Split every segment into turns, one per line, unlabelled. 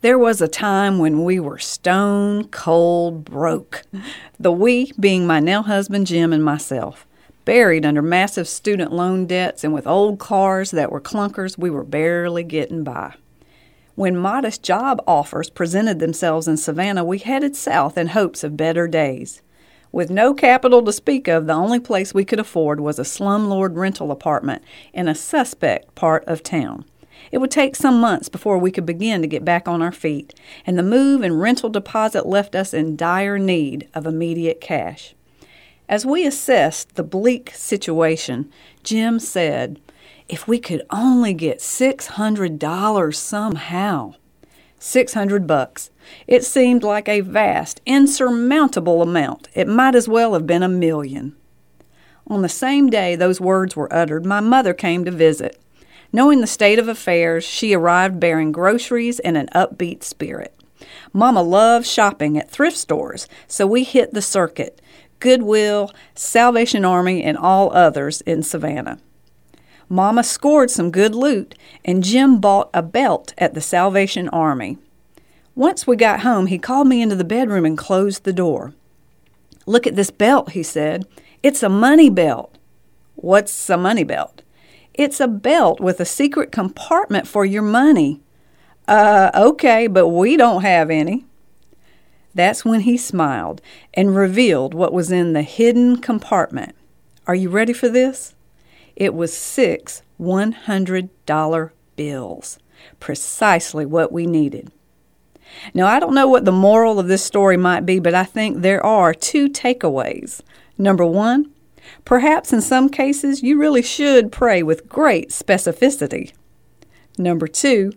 There was a time when we were stone cold broke. The we being my now husband Jim and myself. Buried under massive student loan debts and with old cars that were clunkers, we were barely getting by. When modest job offers presented themselves in Savannah, we headed south in hopes of better days. With no capital to speak of, the only place we could afford was a slumlord rental apartment in a suspect part of town. It would take some months before we could begin to get back on our feet, and the move and rental deposit left us in dire need of immediate cash. As we assessed the bleak situation, Jim said, If we could only get $600 somehow. 600 bucks. It seemed like a vast, insurmountable amount. It might as well have been a million. On the same day those words were uttered, my mother came to visit. Knowing the state of affairs, she arrived bearing groceries and an upbeat spirit. Mama loved shopping at thrift stores, so we hit the circuit, Goodwill, Salvation Army, and all others in Savannah. Mama scored some good loot, and Jim bought a belt at the Salvation Army. Once we got home, he called me into the bedroom and closed the door. Look at this belt, he said. It's a money belt. What's a money belt? It's a belt with a secret compartment for your money. Uh, okay, but we don't have any. That's when he smiled and revealed what was in the hidden compartment. Are you ready for this? It was six $100 bills, precisely what we needed. Now, I don't know what the moral of this story might be, but I think there are two takeaways. Number one, perhaps in some cases you really should pray with great specificity. Number two,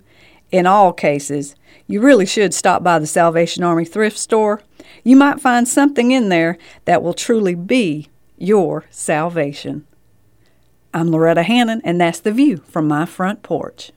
in all cases, you really should stop by the Salvation Army thrift store. You might find something in there that will truly be your salvation. I'm Lauretta Hannon, and that's the view from my front porch.